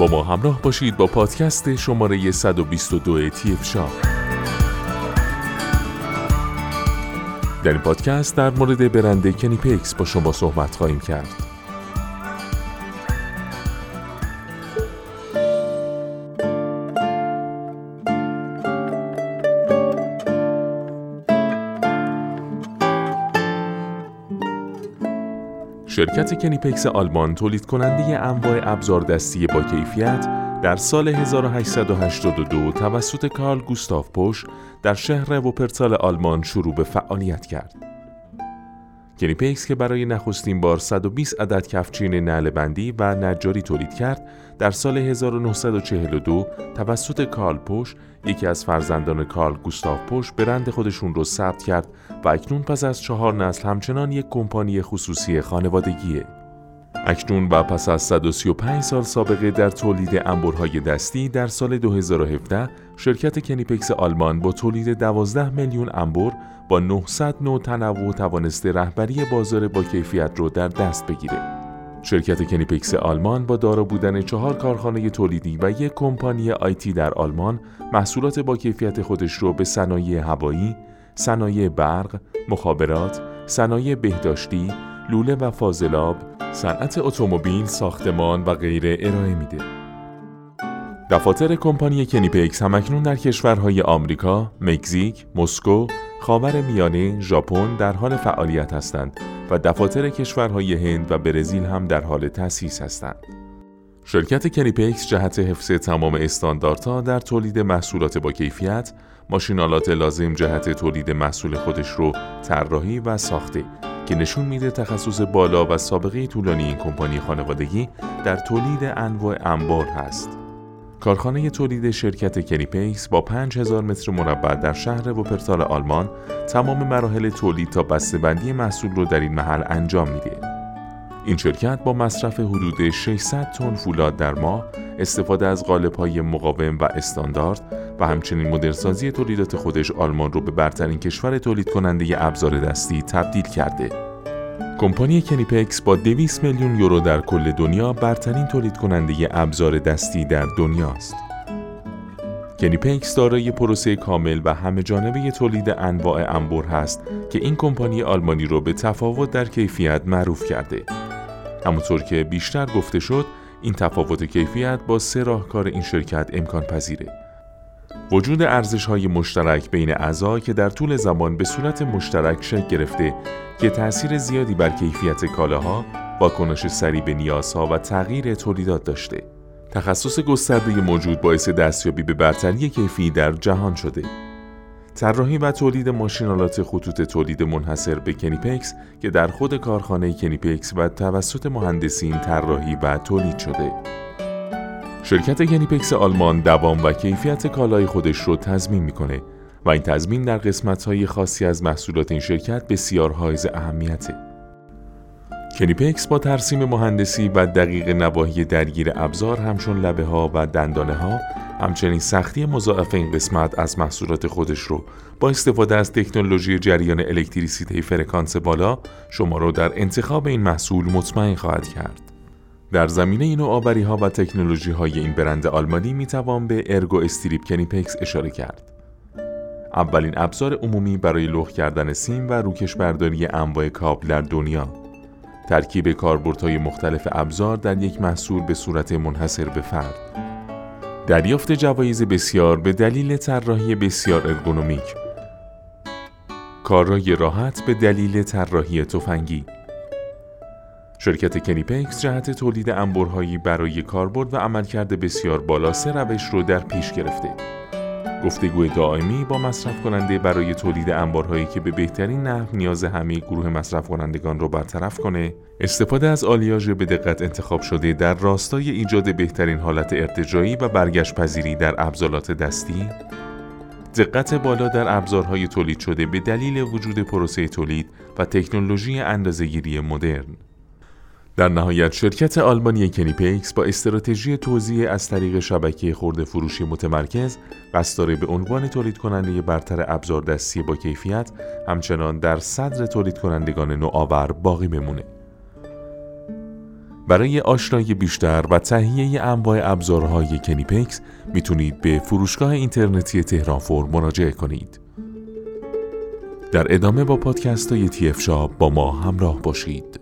با ما همراه باشید با پادکست شماره 122 تیف شاب در این پادکست در مورد برند کنی پیکس با شما صحبت خواهیم کرد. شرکت کنیپکس آلمان تولید کننده انواع ابزار دستی با کیفیت در سال 1882 توسط کارل گوستاف پوش در شهر وپرتال آلمان شروع به فعالیت کرد. کنیپکس که برای نخستین بار 120 عدد کفچین نعل بندی و نجاری تولید کرد در سال 1942 توسط کارل پوش یکی از فرزندان کارل گوستاف پوش برند خودشون رو ثبت کرد و اکنون پس از چهار نسل همچنان یک کمپانی خصوصی خانوادگیه. اکنون و پس از 135 سال سابقه در تولید انبرهای دستی در سال 2017 شرکت کنیپکس آلمان با تولید 12 میلیون انبر با 900 نوع تنوع توانسته رهبری بازار با کیفیت رو در دست بگیره. شرکت کنیپکس آلمان با دارا بودن چهار کارخانه تولیدی و یک کمپانی آیتی در آلمان محصولات با کیفیت خودش رو به صنایع هوایی، صنایع برق، مخابرات، صنایع بهداشتی، لوله و فاضلاب، صنعت اتومبیل، ساختمان و غیره ارائه میده. دفاتر کمپانی کنیپکس همکنون در کشورهای آمریکا، مکزیک، مسکو، خاور میانه، ژاپن در حال فعالیت هستند و دفاتر کشورهای هند و برزیل هم در حال تأسیس هستند. شرکت کنیپکس جهت حفظ تمام استانداردها در تولید محصولات با کیفیت، ماشینالات لازم جهت تولید محصول خودش رو طراحی و ساخته که نشون میده تخصص بالا و سابقه طولانی این کمپانی خانوادگی در تولید انواع انبار هست. کارخانه تولید شرکت کنیپیکس با 5000 متر مربع در شهر وپرتال آلمان تمام مراحل تولید تا بسته‌بندی محصول رو در این محل انجام میده. این شرکت با مصرف حدود 600 تن فولاد در ماه، استفاده از قالب‌های مقاوم و استاندارد و همچنین مدرنسازی تولیدات خودش آلمان رو به برترین کشور تولید کننده ابزار دستی تبدیل کرده. کمپانی کنیپکس با 200 میلیون یورو در کل دنیا برترین تولید کننده ابزار دستی در دنیاست. کنیپکس دارای پروسه کامل و همه جانبه تولید انواع انبر هست که این کمپانی آلمانی رو به تفاوت در کیفیت معروف کرده. همونطور که بیشتر گفته شد، این تفاوت کیفیت با سه راهکار این شرکت امکان پذیره. وجود ارزش های مشترک بین اعضا که در طول زمان به صورت مشترک شکل گرفته که تأثیر زیادی بر کیفیت کالاها، واکنش سریع به نیازها و تغییر تولیدات داشته. تخصص گسترده موجود باعث دستیابی به برتری کیفی در جهان شده. طراحی و تولید ماشین‌آلات خطوط تولید منحصر به کنیپکس که در خود کارخانه کنیپکس و توسط مهندسین طراحی و تولید شده. شرکت کنیپکس آلمان دوام و کیفیت کالای خودش رو تضمین می‌کنه و این تضمین در قسمت های خاصی از محصولات این شرکت بسیار حائز اهمیته. کنیپکس با ترسیم مهندسی و دقیق نواحی درگیر ابزار همچون لبه ها و دندانه ها همچنین سختی مضاعف این قسمت از محصولات خودش رو با استفاده از تکنولوژی جریان الکتریسیته فرکانس بالا شما رو در انتخاب این محصول مطمئن خواهد کرد. در زمینه این نوآوری ها و تکنولوژی های این برند آلمانی می توان به ErgoStrip کنیپکس اشاره کرد. اولین ابزار عمومی برای لخت کردن سیم و روکش برداری انواع کابل در دنیا. ترکیب کاربردهای مختلف ابزار در یک محصول به صورت منحصر به فرد. دریافت جوایز بسیار به دلیل طراحی بسیار ارگونومیک. کارایی راحت به دلیل طراحی تفنگی. شرکت کنیپکس جهت تولید انبرهایی برای کاربرد و عملکرد بسیار بالا سه روش رو در پیش گرفته. گفتگوی دائمی با مصرف کننده برای تولید انبرهایی که به بهترین نحو نیاز همه گروه مصرف کنندگان رو برطرف کنه، استفاده از آلیاژ به دقت انتخاب شده در راستای ایجاد بهترین حالت ارتجاعی و برگشت پذیری در ابزارات دستی، دقت بالا در ابزارهای تولید شده به دلیل وجود پروسه تولید و تکنولوژی اندازهگیری مدرن. در نهایت شرکت آلمانی کنیپیکس با استراتژی توزیع از طریق شبکه خورده فروشی متمرکز قصد داره به عنوان تولید کننده برتر ابزار دستی با کیفیت همچنان در صدر تولید کنندگان نوآور باقی بمونه. برای آشنایی بیشتر و تهیه انواع ابزارهای کنیپکس می‌تونید به فروشگاه اینترنتی تهران فور مراجعه کنید. در ادامه با پادکست های تی شاب با ما همراه باشید.